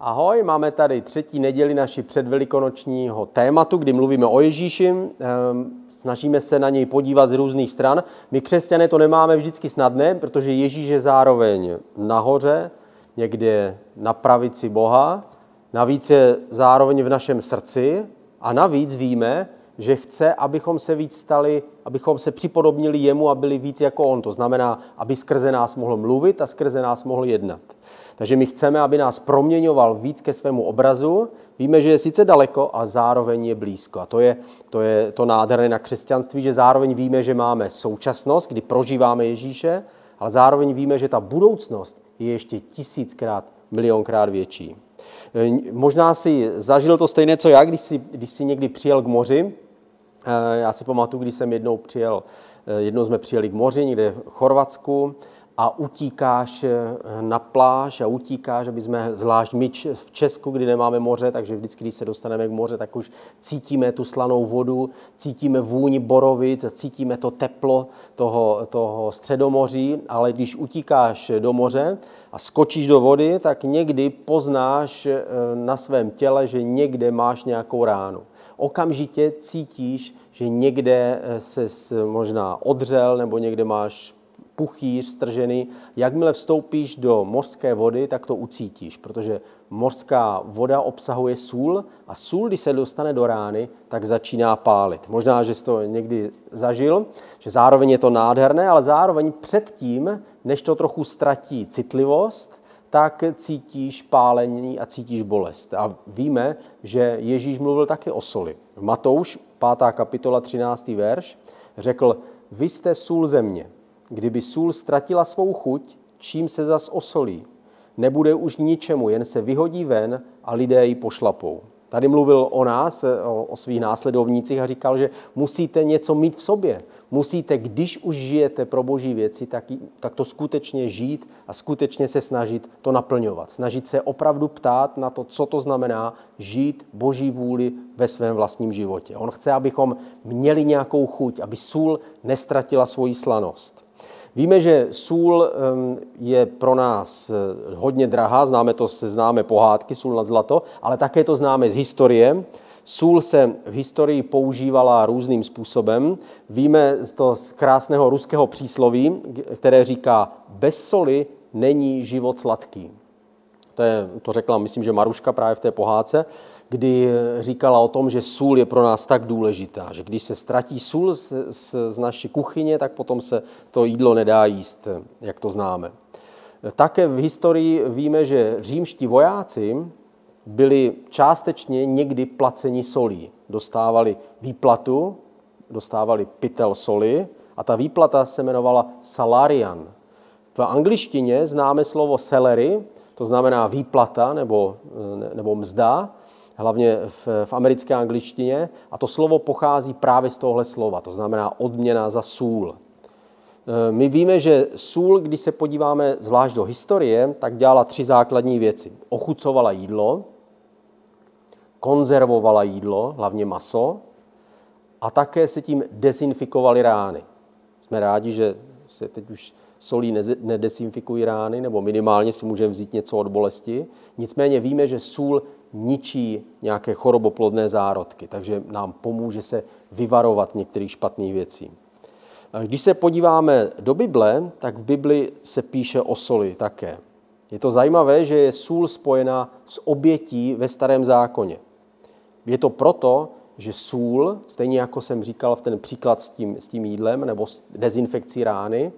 Ahoj, máme tady třetí neděli naši předvelikonočního tématu, kdy mluvíme o Ježíši. Ehm, snažíme se na něj podívat z různých stran. My křesťané to nemáme vždycky snadné, protože Ježíš je zároveň nahoře, někde na pravici Boha, navíc je zároveň v našem srdci a navíc víme, že chce, abychom se víc stali, abychom se připodobnili jemu a byli víc jako on. To znamená, aby skrze nás mohl mluvit a skrze nás mohl jednat. Takže my chceme, aby nás proměňoval víc ke svému obrazu. Víme, že je sice daleko a zároveň je blízko. A to je to, je to nádherné na křesťanství, že zároveň víme, že máme současnost, kdy prožíváme Ježíše, ale zároveň víme, že ta budoucnost je ještě tisíckrát, milionkrát větší. Možná si zažil to stejné, co já, když si, když si někdy přijel k moři. Já si pamatuju, když jsem jednou přijel, jednou jsme přijeli k moři, někde v Chorvatsku, a utíkáš eh, na pláž a utíkáš, aby jsme, zvlášť my v Česku, kdy nemáme moře, takže vždycky, když se dostaneme k moře, tak už cítíme tu slanou vodu, cítíme vůni borovic, cítíme to teplo toho, toho středomoří, ale když utíkáš do moře a skočíš do vody, tak někdy poznáš eh, na svém těle, že někde máš nějakou ránu. Okamžitě cítíš, že někde eh, se možná odřel nebo někde máš puchýř stržený. Jakmile vstoupíš do mořské vody, tak to ucítíš, protože mořská voda obsahuje sůl a sůl, když se dostane do rány, tak začíná pálit. Možná, že jsi to někdy zažil, že zároveň je to nádherné, ale zároveň předtím, než to trochu ztratí citlivost, tak cítíš pálení a cítíš bolest. A víme, že Ježíš mluvil taky o soli. Matouš, 5. kapitola, 13. verš, řekl, vy jste sůl země. Kdyby sůl ztratila svou chuť, čím se zas osolí? Nebude už ničemu, jen se vyhodí ven a lidé ji pošlapou. Tady mluvil o nás, o, o svých následovnících a říkal, že musíte něco mít v sobě. Musíte, když už žijete pro boží věci, tak, tak to skutečně žít a skutečně se snažit to naplňovat. Snažit se opravdu ptát na to, co to znamená žít boží vůli ve svém vlastním životě. On chce, abychom měli nějakou chuť, aby sůl nestratila svoji slanost. Víme, že sůl je pro nás eh, hodně drahá, známe to se známe pohádky, sůl nad zlato, ale také to známe z historie. Sůl se v historii používala různým způsobem. Víme to z krásného ruského přísloví, které říká, bez soli není život sladký. To, je, to řekla, myslím, že Maruška právě v té pohádce kdy říkala o tom, že sůl je pro nás tak důležitá, že když se ztratí sůl z, z, z naší kuchyně, tak potom se to jídlo nedá jíst, jak to známe. Také v historii víme, že římští vojáci byli částečně někdy placeni solí. Dostávali výplatu, dostávali pytel soli a ta výplata se jmenovala salarian. V angličtině známe slovo salary, to znamená výplata nebo, nebo mzda, hlavně v, v americké angličtině. A to slovo pochází právě z tohle slova, to znamená odměna za sůl. E, my víme, že sůl, když se podíváme zvlášť do historie, tak dělala tři základní věci. Ochucovala jídlo, konzervovala jídlo, hlavně maso, a také se tím dezinfikovaly rány. Jsme rádi, že se teď už solí nedesinfikují rány, nebo minimálně si můžeme vzít něco od bolesti. Nicméně víme, že sůl ničí nějaké choroboplodné zárodky, takže nám pomůže se vyvarovat některých špatných věcí. Když se podíváme do Bible, tak v Bibli se píše o soli také. Je to zajímavé, že je sůl spojena s obětí ve starém zákoně. Je to proto, že sůl, stejně jako jsem říkal v ten příklad s tím, s tím jídlem nebo s dezinfekcí rány,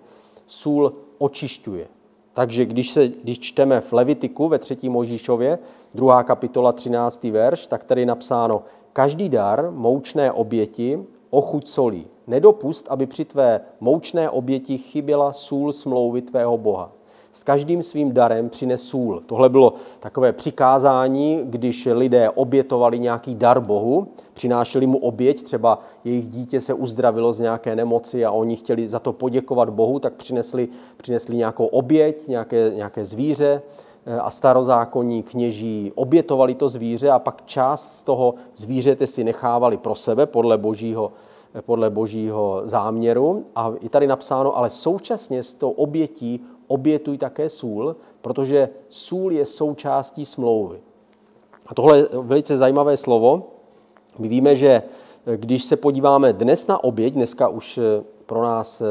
sůl očišťuje. Takže když, se, když čteme v Levitiku ve 3. Možíšově, 2. kapitola 13. verš, tak tady je napsáno, každý dar moučné oběti ochuť solí. Nedopust, aby při tvé moučné oběti chyběla sůl smlouvy tvého Boha s každým svým darem přines sůl. Tohle bylo takové přikázání, když lidé obětovali nějaký dar Bohu, přinášeli mu oběť, třeba jejich dítě se uzdravilo z nějaké nemoci a oni chtěli za to poděkovat Bohu, tak přinesli, přinesli nějakou oběť, nějaké, nějaké zvíře eh, a starozákonní kněží obětovali to zvíře a pak část z toho zvířete si nechávali pro sebe podle božího, eh, podle božího záměru. A je tady napsáno, ale současně s tou obětí obětuj také sůl, protože sůl je součástí smlouvy. A tohle je velice zajímavé slovo. My víme, že když se podíváme dnes na oběť, dneska už pro nás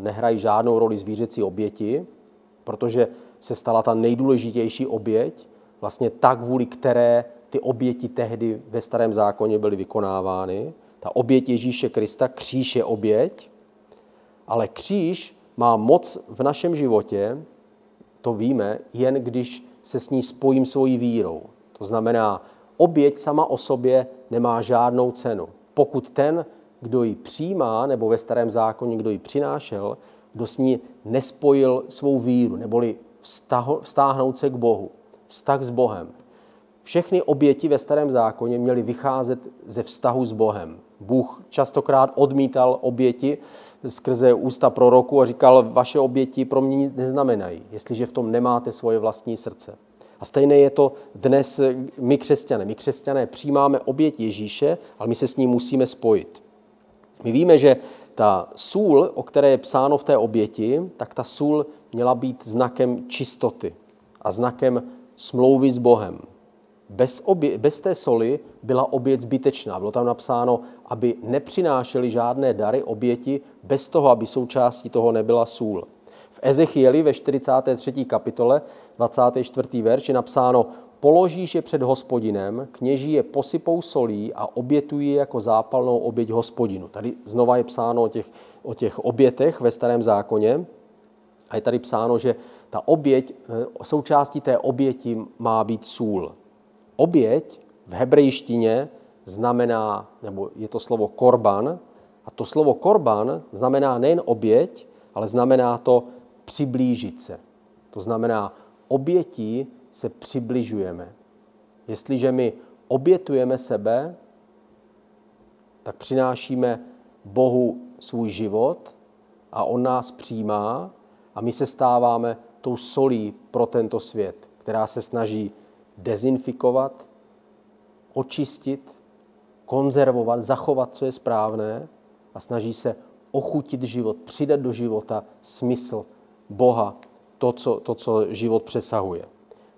nehrají žádnou roli zvířecí oběti, protože se stala ta nejdůležitější oběť, vlastně tak, kvůli které ty oběti tehdy ve starém zákoně byly vykonávány. Ta oběť Ježíše Krista, kříž je oběť, ale kříž má moc v našem životě, to víme, jen když se s ní spojím svojí vírou. To znamená, oběť sama o sobě nemá žádnou cenu. Pokud ten, kdo ji přijímá, nebo ve starém zákoně, kdo ji přinášel, kdo s ní nespojil svou víru, neboli vztáhnout se k Bohu, vztah s Bohem. Všechny oběti ve starém zákoně měly vycházet ze vztahu s Bohem. Bůh častokrát odmítal oběti skrze ústa proroku a říkal, vaše oběti pro mě nic neznamenají, jestliže v tom nemáte svoje vlastní srdce. A stejné je to dnes my křesťané. My křesťané přijímáme oběť Ježíše, ale my se s ním musíme spojit. My víme, že ta sůl, o které je psáno v té oběti, tak ta sůl měla být znakem čistoty a znakem smlouvy s Bohem. Bez, obě, bez té soli byla oběť zbytečná. Bylo tam napsáno, aby nepřinášeli žádné dary oběti bez toho, aby součástí toho nebyla sůl. V Ezechieli ve 43. kapitole 24. verš je napsáno Položíš je před hospodinem, kněží je posypou solí a obětují je jako zápalnou oběť hospodinu. Tady znova je psáno o těch, o těch obětech ve starém zákoně a je tady psáno, že ta oběť, eh, součástí té oběti má být sůl. Oběť v hebrejštině znamená, nebo je to slovo korban, a to slovo korban znamená nejen oběť, ale znamená to přiblížit se. To znamená, obětí se přibližujeme. Jestliže my obětujeme sebe, tak přinášíme Bohu svůj život a On nás přijímá a my se stáváme tou solí pro tento svět, která se snaží dezinfikovat, očistit, konzervovat, zachovat, co je správné a snaží se ochutit život, přidat do života smysl Boha, to, co, to, co život přesahuje.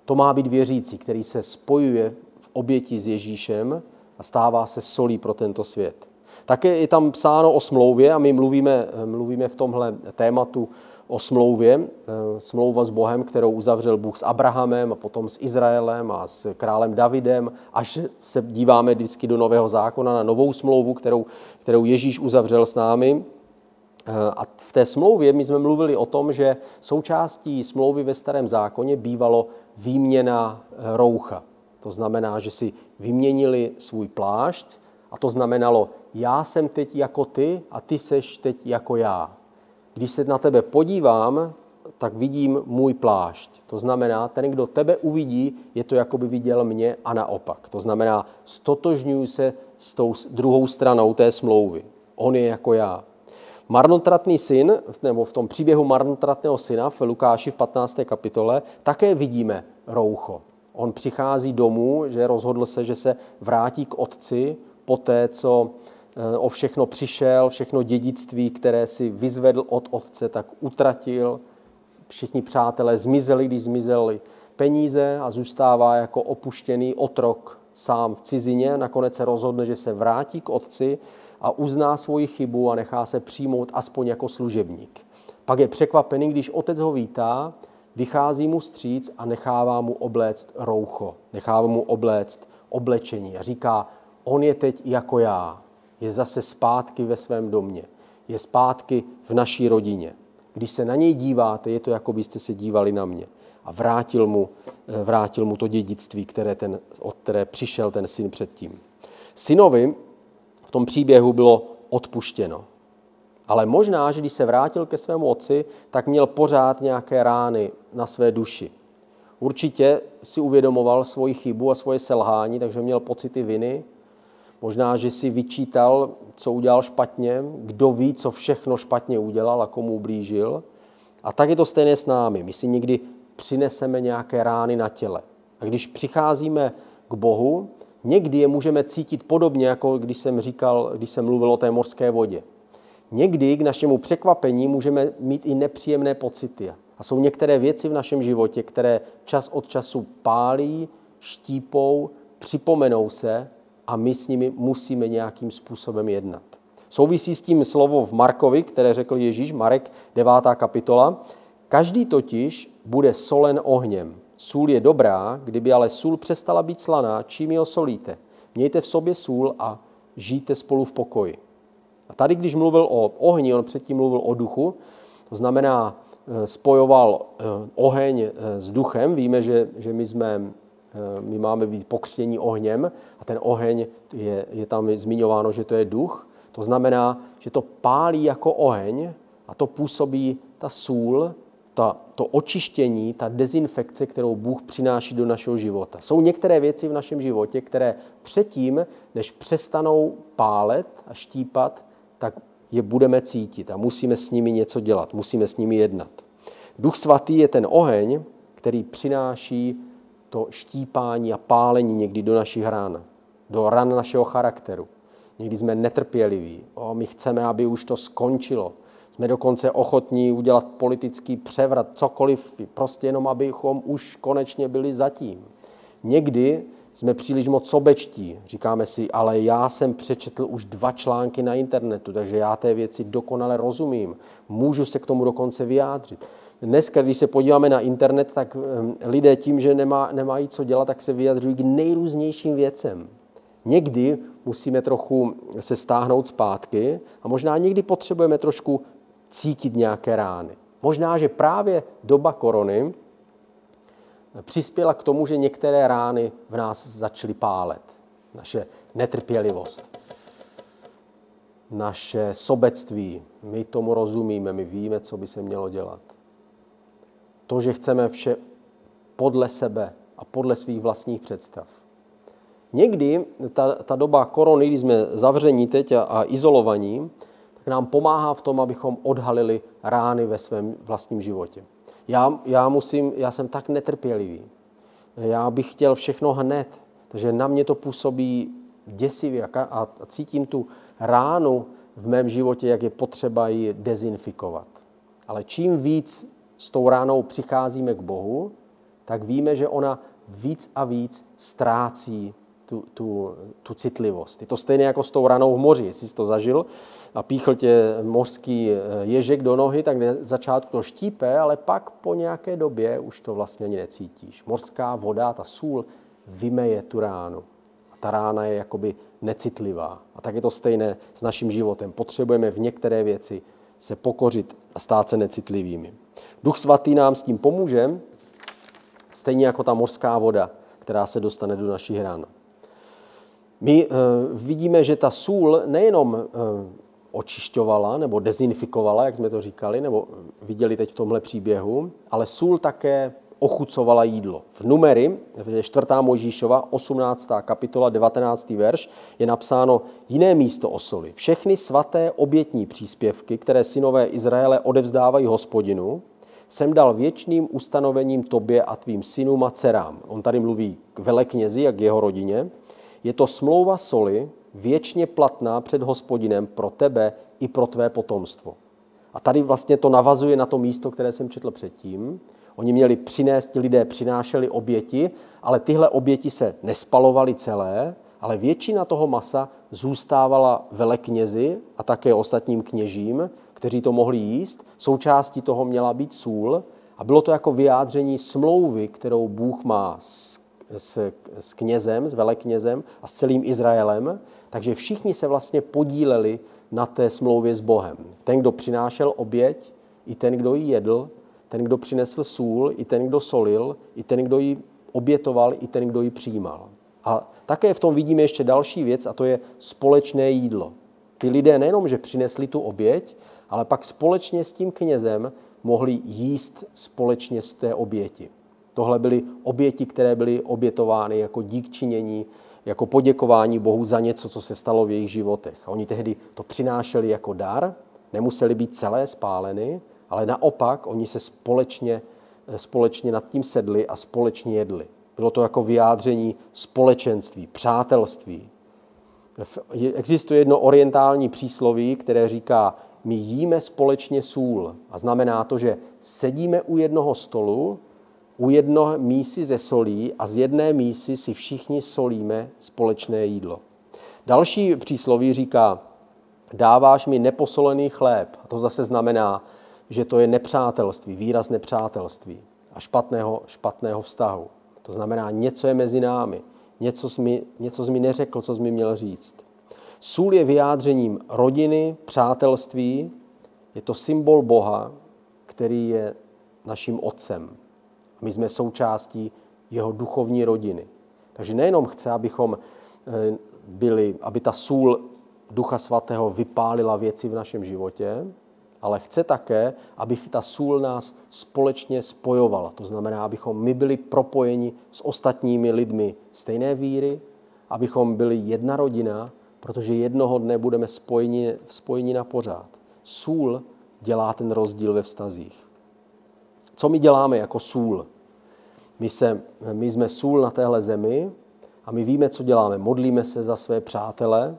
To má být věřící, který se spojuje v oběti s Ježíšem a stává se solí pro tento svět. Také je tam psáno o smlouvě a my mluvíme, mluvíme v tomhle tématu o smlouvě, eh, smlouva s Bohem, kterou uzavřel Bůh s Abrahamem a potom s Izraelem a s králem Davidem, až se díváme vždycky do Nového zákona na novou smlouvu, kterou, kterou Ježíš uzavřel s námi. Eh, a v té smlouvě my jsme mluvili o tom, že součástí smlouvy ve starém zákoně bývalo výměna eh, roucha. To znamená, že si vyměnili svůj plášť a to znamenalo, já jsem teď jako ty a ty seš teď jako já. Když se na tebe podívám, tak vidím můj plášť. To znamená, ten, kdo tebe uvidí, je to, jako by viděl mě a naopak. To znamená, stotožňuji se s tou druhou stranou té smlouvy. On je jako já. Marnotratný syn, nebo v tom příběhu marnotratného syna v Lukáši v 15. kapitole, také vidíme roucho. On přichází domů, že rozhodl se, že se vrátí k otci po té, co o všechno přišel, všechno dědictví, které si vyzvedl od otce, tak utratil. Všichni přátelé zmizeli, když zmizeli peníze a zůstává jako opuštěný otrok sám v cizině. Nakonec se rozhodne, že se vrátí k otci a uzná svoji chybu a nechá se přijmout aspoň jako služebník. Pak je překvapený, když otec ho vítá, vychází mu stříc a nechává mu obléct roucho, nechává mu obléct oblečení a říká, on je teď jako já, je zase zpátky ve svém domě, je zpátky v naší rodině. Když se na něj díváte, je to, jako byste se dívali na mě. A vrátil mu, vrátil mu to dědictví, které ten, od které přišel ten syn předtím. Synovi v tom příběhu bylo odpuštěno. Ale možná, že když se vrátil ke svému otci, tak měl pořád nějaké rány na své duši. Určitě si uvědomoval svoji chybu a svoje selhání, takže měl pocity viny. Možná, že si vyčítal, co udělal špatně, kdo ví, co všechno špatně udělal a komu ublížil. A tak je to stejné s námi. My si někdy přineseme nějaké rány na těle. A když přicházíme k Bohu, Někdy je můžeme cítit podobně, jako když jsem říkal, když jsem mluvil o té mořské vodě. Někdy k našemu překvapení můžeme mít i nepříjemné pocity. A jsou některé věci v našem životě, které čas od času pálí, štípou, připomenou se a my s nimi musíme nějakým způsobem jednat. Souvisí s tím slovo v Markovi, které řekl Ježíš, Marek 9. kapitola. Každý totiž bude solen ohněm. Sůl je dobrá, kdyby ale sůl přestala být slaná, čím ji osolíte? Mějte v sobě sůl a žijte spolu v pokoji. A tady, když mluvil o ohni, on předtím mluvil o duchu, to znamená, eh, spojoval eh, oheň eh, s duchem. Víme, že, že my, jsme, my máme být pokřtění ohněm a ten oheň je, je tam zmiňováno, že to je duch. To znamená, že to pálí jako oheň a to působí ta sůl, ta, to očištění, ta dezinfekce, kterou Bůh přináší do našeho života. Jsou některé věci v našem životě, které předtím, než přestanou pálet a štípat, tak je budeme cítit a musíme s nimi něco dělat, musíme s nimi jednat. Duch svatý je ten oheň, který přináší to štípání a pálení někdy do našich ran, do ran našeho charakteru. Někdy jsme netrpěliví. O, my chceme, aby už to skončilo. Jsme dokonce ochotní udělat politický převrat, cokoliv, prostě jenom, abychom už konečně byli zatím. Někdy jsme příliš moc sobečtí. Říkáme si, ale já jsem přečetl už dva články na internetu, takže já té věci dokonale rozumím. Můžu se k tomu dokonce vyjádřit. Dneska, když se podíváme na internet, tak lidé tím, že nemá, nemají co dělat, tak se vyjadřují k nejrůznějším věcem. Někdy musíme trochu se stáhnout zpátky a možná někdy potřebujeme trošku cítit nějaké rány. Možná, že právě doba korony přispěla k tomu, že některé rány v nás začaly pálet. Naše netrpělivost, naše sobectví, my tomu rozumíme, my víme, co by se mělo dělat. To, že chceme vše podle sebe a podle svých vlastních představ. Někdy ta, ta doba korony, kdy jsme zavření teď a, a izolovaní, tak nám pomáhá v tom, abychom odhalili rány ve svém vlastním životě. Já, já, musím, já jsem tak netrpělivý. Já bych chtěl všechno hned. Takže na mě to působí děsivě a, a cítím tu ránu v mém životě, jak je potřeba ji dezinfikovat. Ale čím víc s tou ránou přicházíme k Bohu, tak víme, že ona víc a víc ztrácí tu, tu, tu citlivost. Je to stejné jako s tou ranou v moři. Jestli jsi to zažil a píchl tě mořský eh, ježek do nohy, tak začátku to štípe, ale pak po nějaké době už to vlastně ani necítíš. Mořská voda, ta sůl, vymeje tu ránu. A ta rána je jakoby necitlivá. A tak je to stejné s naším životem. Potřebujeme v některé věci se pokořit a stát se necitlivými. Duch svatý nám s tím pomůže, stejně jako ta mořská voda, která se dostane do našich ran. My uh, vidíme, že ta sůl nejenom uh, očišťovala nebo dezinfikovala, jak jsme to říkali, nebo viděli teď v tomhle příběhu, ale sůl také ochucovala jídlo. V numery, v 4. Možíšova, 18. kapitola, 19. verš, je napsáno jiné místo o soli. Všechny svaté obětní příspěvky, které synové Izraele odevzdávají hospodinu, jsem dal věčným ustanovením tobě a tvým synům a dcerám. On tady mluví k veleknězi, jak jeho rodině. Je to smlouva soli, věčně platná před hospodinem pro tebe i pro tvé potomstvo. A tady vlastně to navazuje na to místo, které jsem četl předtím. Oni měli přinést, ti lidé přinášeli oběti, ale tyhle oběti se nespalovaly celé, ale většina toho masa zůstávala veleknězi a také ostatním kněžím, kteří to mohli jíst. Součástí toho měla být sůl a bylo to jako vyjádření smlouvy, kterou Bůh má s, s, s knězem, s veleknězem a s celým Izraelem. Takže všichni se vlastně podíleli na té smlouvě s Bohem. Ten, kdo přinášel oběť, i ten, kdo ji jedl, ten, kdo přinesl sůl, i ten, kdo solil, i ten, kdo ji obětoval, i ten, kdo ji přijímal. A také v tom vidíme ještě další věc, a to je společné jídlo. Ty lidé nejenom, že přinesli tu oběť, ale pak společně s tím knězem mohli jíst společně z té oběti. Tohle byly oběti, které byly obětovány jako dík činění, jako poděkování Bohu za něco, co se stalo v jejich životech. A oni tehdy to přinášeli jako dar, nemuseli být celé spáleny, ale naopak oni se společně, společně nad tím sedli a společně jedli. Bylo to jako vyjádření společenství, přátelství. Existuje jedno orientální přísloví, které říká, my jíme společně sůl. A znamená to, že sedíme u jednoho stolu u jednoho mísy ze solí a z jedné mísy si všichni solíme společné jídlo. Další přísloví říká, dáváš mi neposolený chléb. A to zase znamená, že to je nepřátelství, výraz nepřátelství a špatného, špatného vztahu. To znamená, něco je mezi námi, něco jsi, mi, něco jsi mi neřekl, co jsi mi měl říct. Sůl je vyjádřením rodiny, přátelství, je to symbol Boha, který je naším otcem. My jsme součástí jeho duchovní rodiny. Takže nejenom chce, abychom eh, byli, aby ta sůl Ducha Svatého vypálila věci v našem životě, ale chce také, aby ta sůl nás společně spojovala. To znamená, abychom my byli propojeni s ostatními lidmi stejné víry, abychom byli jedna rodina, protože jednoho dne budeme spojeni, spojeni na pořád. Sůl dělá ten rozdíl ve vztazích. Co my děláme jako sůl? My, se, my jsme sůl na téhle zemi a my víme, co děláme. Modlíme se za své přátele,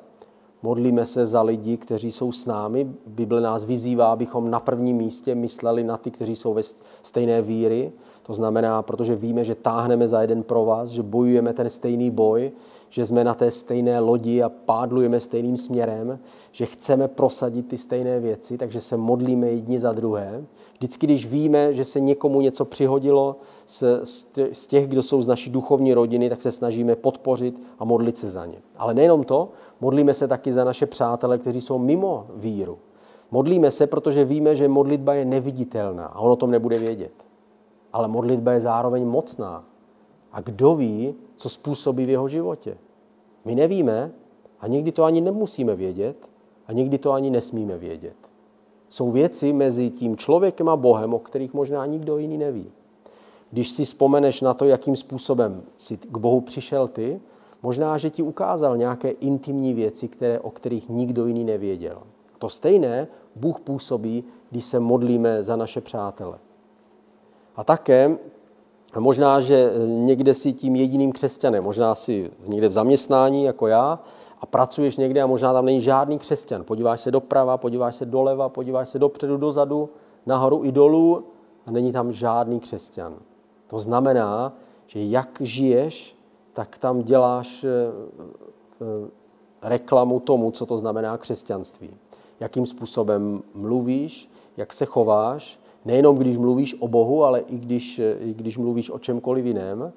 modlíme se za lidi, kteří jsou s námi. Bible nás vyzývá, abychom na prvním místě mysleli na ty, kteří jsou ve stejné víry. To znamená, protože víme, že táhneme za jeden pro vás, že bojujeme ten stejný boj, že jsme na té stejné lodi a pádlujeme stejným směrem, že chceme prosadit ty stejné věci, takže se modlíme jedni za druhé. Vždycky, když víme, že se někomu něco přihodilo z těch, kdo jsou z naší duchovní rodiny, tak se snažíme podpořit a modlit se za ně. Ale nejenom to, modlíme se taky za naše přátele, kteří jsou mimo víru. Modlíme se, protože víme, že modlitba je neviditelná a on o tom nebude vědět. Ale modlitba je zároveň mocná. A kdo ví, co způsobí v jeho životě? My nevíme a někdy to ani nemusíme vědět a někdy to ani nesmíme vědět. Jsou věci mezi tím člověkem a Bohem, o kterých možná nikdo jiný neví. Když si vzpomeneš na to, jakým způsobem si k Bohu přišel ty, možná, že ti ukázal nějaké intimní věci, které, o kterých nikdo jiný nevěděl. To stejné Bůh působí, když se modlíme za naše přátele. A také možná, že někde si tím jediným křesťanem, možná si někde v zaměstnání jako já, a pracuješ někde a možná tam není žádný křesťan. Podíváš se doprava, podíváš se doleva, podíváš se dopředu, dozadu, nahoru i dolů a není tam žádný křesťan. To znamená, že jak žiješ, tak tam děláš eh, eh, reklamu tomu, co to znamená křesťanství. Jakým způsobem mluvíš, jak se chováš, nejenom když mluvíš o Bohu, ale i když, eh, i když mluvíš o čemkoliv jiném.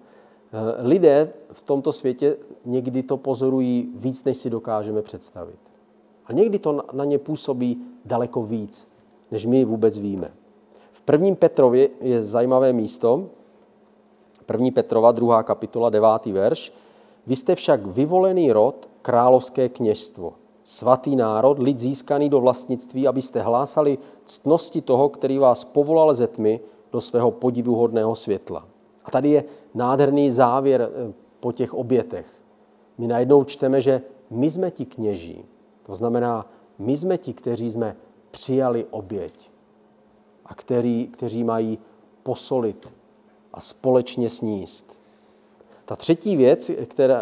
Lidé v tomto světě někdy to pozorují víc, než si dokážeme představit. A někdy to na ně působí daleko víc, než my vůbec víme. V prvním Petrově je zajímavé místo, první Petrova, druhá kapitola, devátý verš. Vy jste však vyvolený rod, královské kněžstvo, svatý národ, lid získaný do vlastnictví, abyste hlásali ctnosti toho, který vás povolal ze tmy do svého podivuhodného světla. A tady je nádherný závěr eh, po těch obětech. My najednou čteme, že my jsme ti kněží. To znamená, my jsme ti, kteří jsme přijali oběť a který, kteří mají posolit a společně sníst. Ta třetí věc,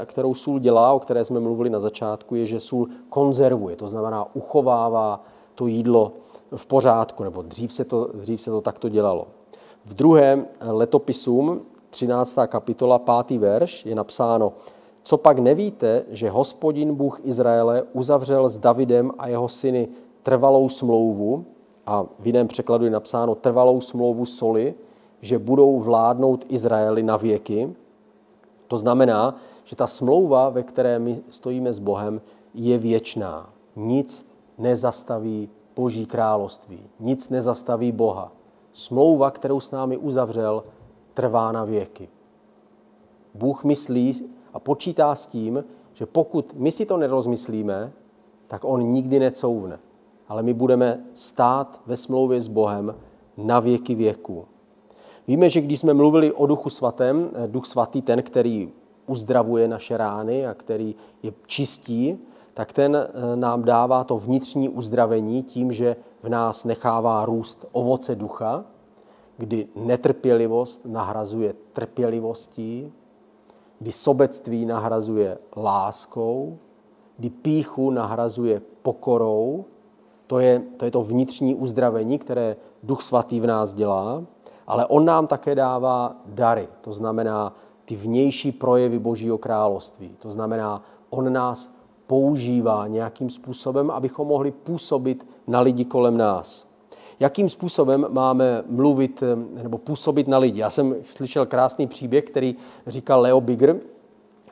kterou sůl dělá, o které jsme mluvili na začátku, je, že sůl konzervuje, to znamená uchovává to jídlo v pořádku, nebo dřív se to, dřív se to takto dělalo. V druhém letopisům 13. kapitola, 5. verš, je napsáno, co pak nevíte, že hospodin Bůh Izraele uzavřel s Davidem a jeho syny trvalou smlouvu, a v jiném překladu je napsáno trvalou smlouvu soli, že budou vládnout Izraeli na věky. To znamená, že ta smlouva, ve které my stojíme s Bohem, je věčná. Nic nezastaví Boží království, nic nezastaví Boha. Smlouva, kterou s námi uzavřel, trvá na věky. Bůh myslí a počítá s tím, že pokud my si to nerozmyslíme, tak on nikdy necouvne. Ale my budeme stát ve smlouvě s Bohem na věky věků. Víme, že když jsme mluvili o Duchu Svatém, Duch Svatý, ten, který uzdravuje naše rány a který je čistí, tak ten eh, nám dává to vnitřní uzdravení tím, že v nás nechává růst ovoce ducha, kdy netrpělivost nahrazuje trpělivostí, kdy sobectví nahrazuje láskou, kdy píchu nahrazuje pokorou. To je, to je to vnitřní uzdravení, které Duch Svatý v nás dělá. Ale on nám také dává dary, to znamená ty vnější projevy Božího království. To znamená, on nás používá nějakým způsobem, abychom mohli působit na lidi kolem nás. Jakým způsobem máme mluvit nebo působit na lidi? Já jsem slyšel krásný příběh, který říkal Leo Bigger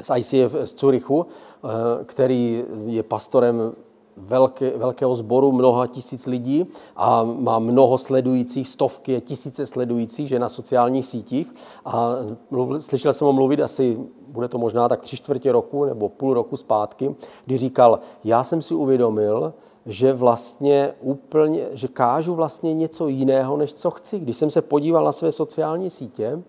z ICF z Curychu, eh, který je pastorem velké, velkého sboru mnoha tisíc lidí a má mnoho sledujících, stovky, tisíce sledujících, že na sociálních sítích. A mluvil, slyšel jsem ho mluvit asi, bude to možná tak tři čtvrtě roku nebo půl roku zpátky, kdy říkal, já jsem si uvědomil, že vlastně úplně, že kážu vlastně něco jiného, než co chci. Když jsem se podíval na své sociální sítě,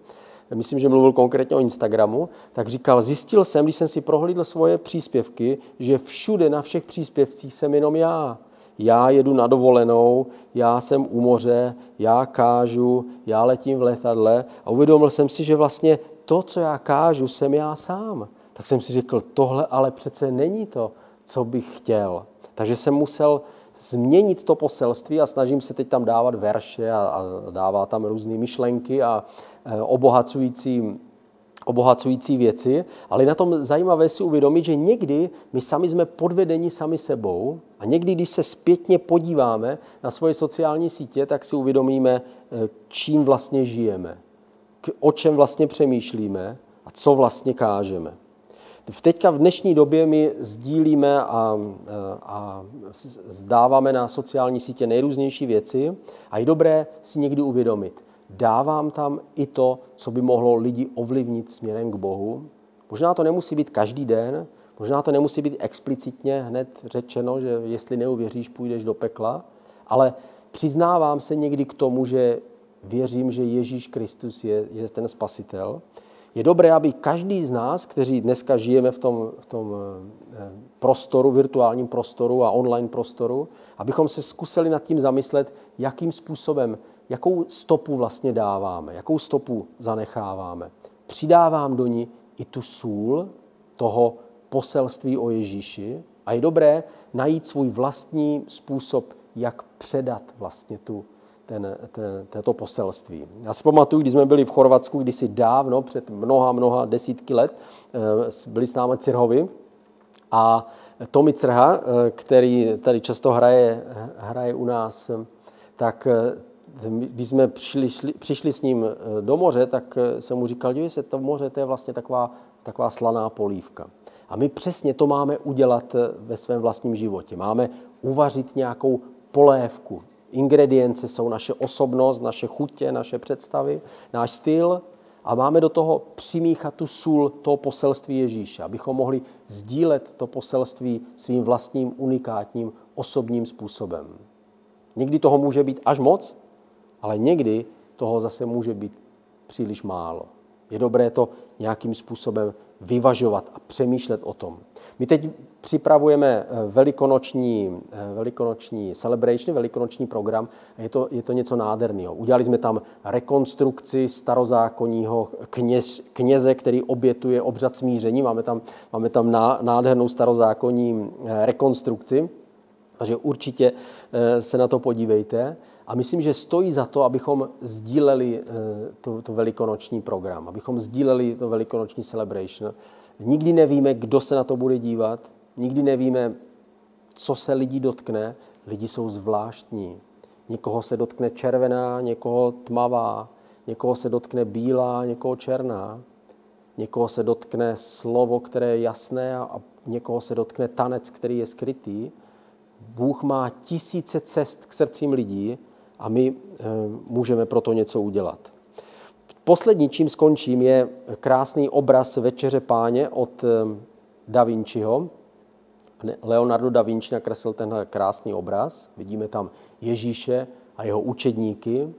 myslím, že mluvil konkrétně o Instagramu, tak říkal, zjistil jsem, když jsem si prohlídl svoje příspěvky, že všude na všech příspěvcích jsem jenom já. Já jedu na dovolenou, já jsem u moře, já kážu, já letím v letadle a uvědomil jsem si, že vlastně to, co já kážu, jsem já sám. Tak jsem si řekl, tohle ale přece není to, co bych chtěl. Takže jsem musel změnit to poselství a snažím se teď tam dávat verše a, a dává tam různé myšlenky a e, obohacující, obohacující věci, ale na tom zajímavé si uvědomit, že někdy my sami jsme podvedeni sami sebou a někdy, když se zpětně podíváme na svoje sociální sítě, tak si uvědomíme, e, čím vlastně žijeme, o čem vlastně přemýšlíme a co vlastně kážeme. V teďka v dnešní době my sdílíme a, a zdáváme na sociální sítě nejrůznější věci a je dobré si někdy uvědomit, dávám tam i to, co by mohlo lidi ovlivnit směrem k Bohu. Možná to nemusí být každý den, možná to nemusí být explicitně hned řečeno, že jestli neuvěříš, půjdeš do pekla, ale přiznávám se někdy k tomu, že věřím, že Ježíš Kristus je, je ten spasitel je dobré, aby každý z nás, kteří dneska žijeme v tom, v tom eh, prostoru, virtuálním prostoru a online prostoru, abychom se zkusili nad tím zamyslet, jakým způsobem, jakou stopu vlastně dáváme, jakou stopu zanecháváme. Přidávám do ní i tu sůl toho poselství o Ježíši a je dobré najít svůj vlastní způsob, jak předat vlastně tu, ten, ten, této poselství. Já si pamatuju, když jsme byli v Chorvatsku kdysi dávno, před mnoha, mnoha desítky let, eh, byli s námi Cirhovi a Tomi Crha, eh, který tady často hraje, hraje u nás, tak eh, když jsme přišli, přišli s ním do moře, tak jsem mu říkal, dívej se, to moře to je vlastně taková, taková slaná polívka. A my přesně to máme udělat ve svém vlastním životě. Máme uvařit nějakou polévku, Ingredience jsou naše osobnost, naše chutě, naše představy, náš styl a máme do toho přimíchat tu sůl toho poselství Ježíše, abychom mohli sdílet to poselství svým vlastním unikátním osobním způsobem. Někdy toho může být až moc, ale někdy toho zase může být příliš málo. Je dobré to nějakým způsobem vyvažovat a přemýšlet o tom. My teď připravujeme eh, velikonoční, eh, velikonoční celebration, velikonoční program. Je to, je to něco nádherného. Udělali jsme tam rekonstrukci starozákonního kněz, kněze, který obětuje obřad smíření. Máme tam, máme tam nádhernou starozákonní eh, rekonstrukci. Takže určitě se na to podívejte. A myslím, že stojí za to, abychom sdíleli to, to velikonoční program, abychom sdíleli to velikonoční celebration. Nikdy nevíme, kdo se na to bude dívat, nikdy nevíme, co se lidí dotkne. Lidi jsou zvláštní. Někoho se dotkne červená, někoho tmavá, někoho se dotkne bílá, někoho černá. Někoho se dotkne slovo, které je jasné a někoho se dotkne tanec, který je skrytý. Bůh má tisíce cest k srdcím lidí a my e, můžeme proto něco udělat. Poslední, čím skončím, je krásný obraz Večeře páně od eh, Da Vinciho. Leonardo da Vinci nakreslil tenhle krásný obraz. Vidíme tam Ježíše a jeho učedníky.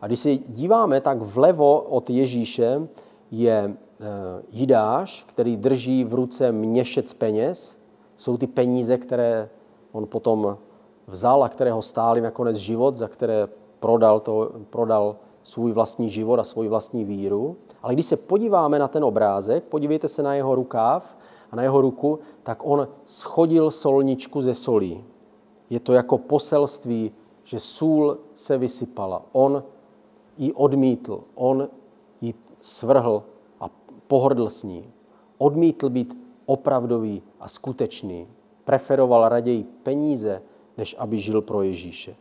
A když se díváme, tak vlevo od Ježíše je eh, Jidáš, který drží v ruce měšec peněz. Jsou ty peníze, které on potom vzal a které ho stály nakonec život, za které prodal, to, prodal svůj vlastní život a svůj vlastní víru. Ale když se podíváme na ten obrázek, podívejte se na jeho rukáv a na jeho ruku, tak on schodil solničku ze solí. Je to jako poselství, že sůl se vysypala. On ji odmítl. On ji svrhl a pohrdl s ní. Odmítl být opravdový a skutečný. Preferoval raději peníze, než aby žil pro Ježíše.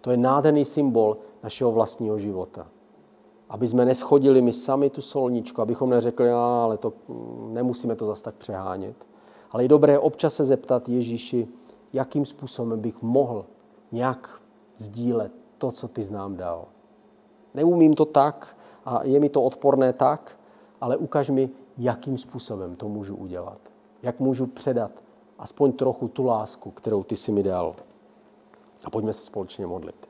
To je nádherný symbol našeho vlastního života. Aby jsme neschodili my sami tu solničku, abychom neřekli, ale to, mm, nemusíme to zas tak přehánět. Ale je dobré občas se zeptat Ježíši, jakým způsobem bych mohl nějak sdílet to, co ty znám dal. Neumím to tak a je mi to odporné tak, ale ukaž mi, jakým způsobem to můžu udělat. Jak můžu předat aspoň trochu tu lásku, kterou ty si mi dal. A pojďme se společně modlit.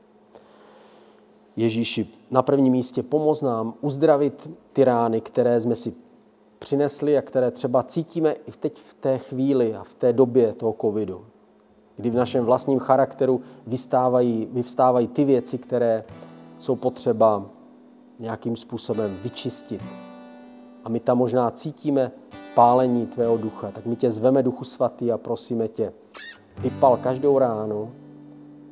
Ježíši, na prvním místě pomoz nám uzdravit ty rány, které jsme si přinesli a které třeba cítíme i teď v té chvíli a v té době toho covidu, kdy v našem vlastním charakteru vystávají, vyvstávají ty věci, které jsou potřeba nějakým způsobem vyčistit. A my tam možná cítíme pálení tvého ducha, tak my tě zveme, Duchu Svatý, a prosíme tě, vypal každou ránu,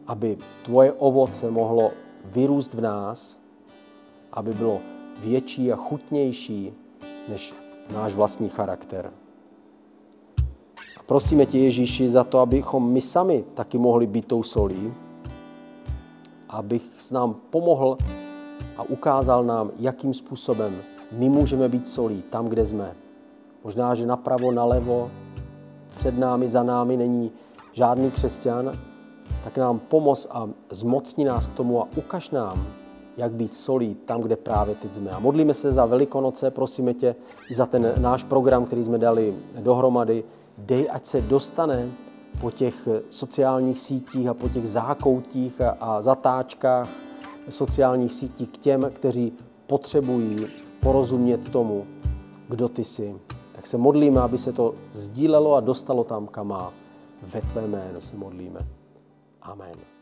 aby tvoje ovoce mohlo vyrůst v nás, aby bylo větší a chutnější než náš vlastní charakter. A prosíme tě, Ježíši, za to, abychom my sami taky mohli být tou solí, abych s nám pomohl a ukázal nám, jakým způsobem my můžeme být solí tam, kde jsme. Možná, že napravo, nalevo, před námi, za námi není žádný křesťan, tak nám pomoz a zmocni nás k tomu a ukaž nám, jak být solí tam, kde právě teď jsme. A modlíme se za Velikonoce, prosíme tě i za ten náš program, který jsme dali dohromady. Dej, ať se dostane po těch sociálních sítích a po těch zákoutích a, a zatáčkách sociálních sítí k těm, kteří potřebují porozumět tomu, kdo ty jsi. Tak se modlíme, aby se to sdílelo a dostalo tam, kam má. Ve tvé jméno se modlíme. Amen.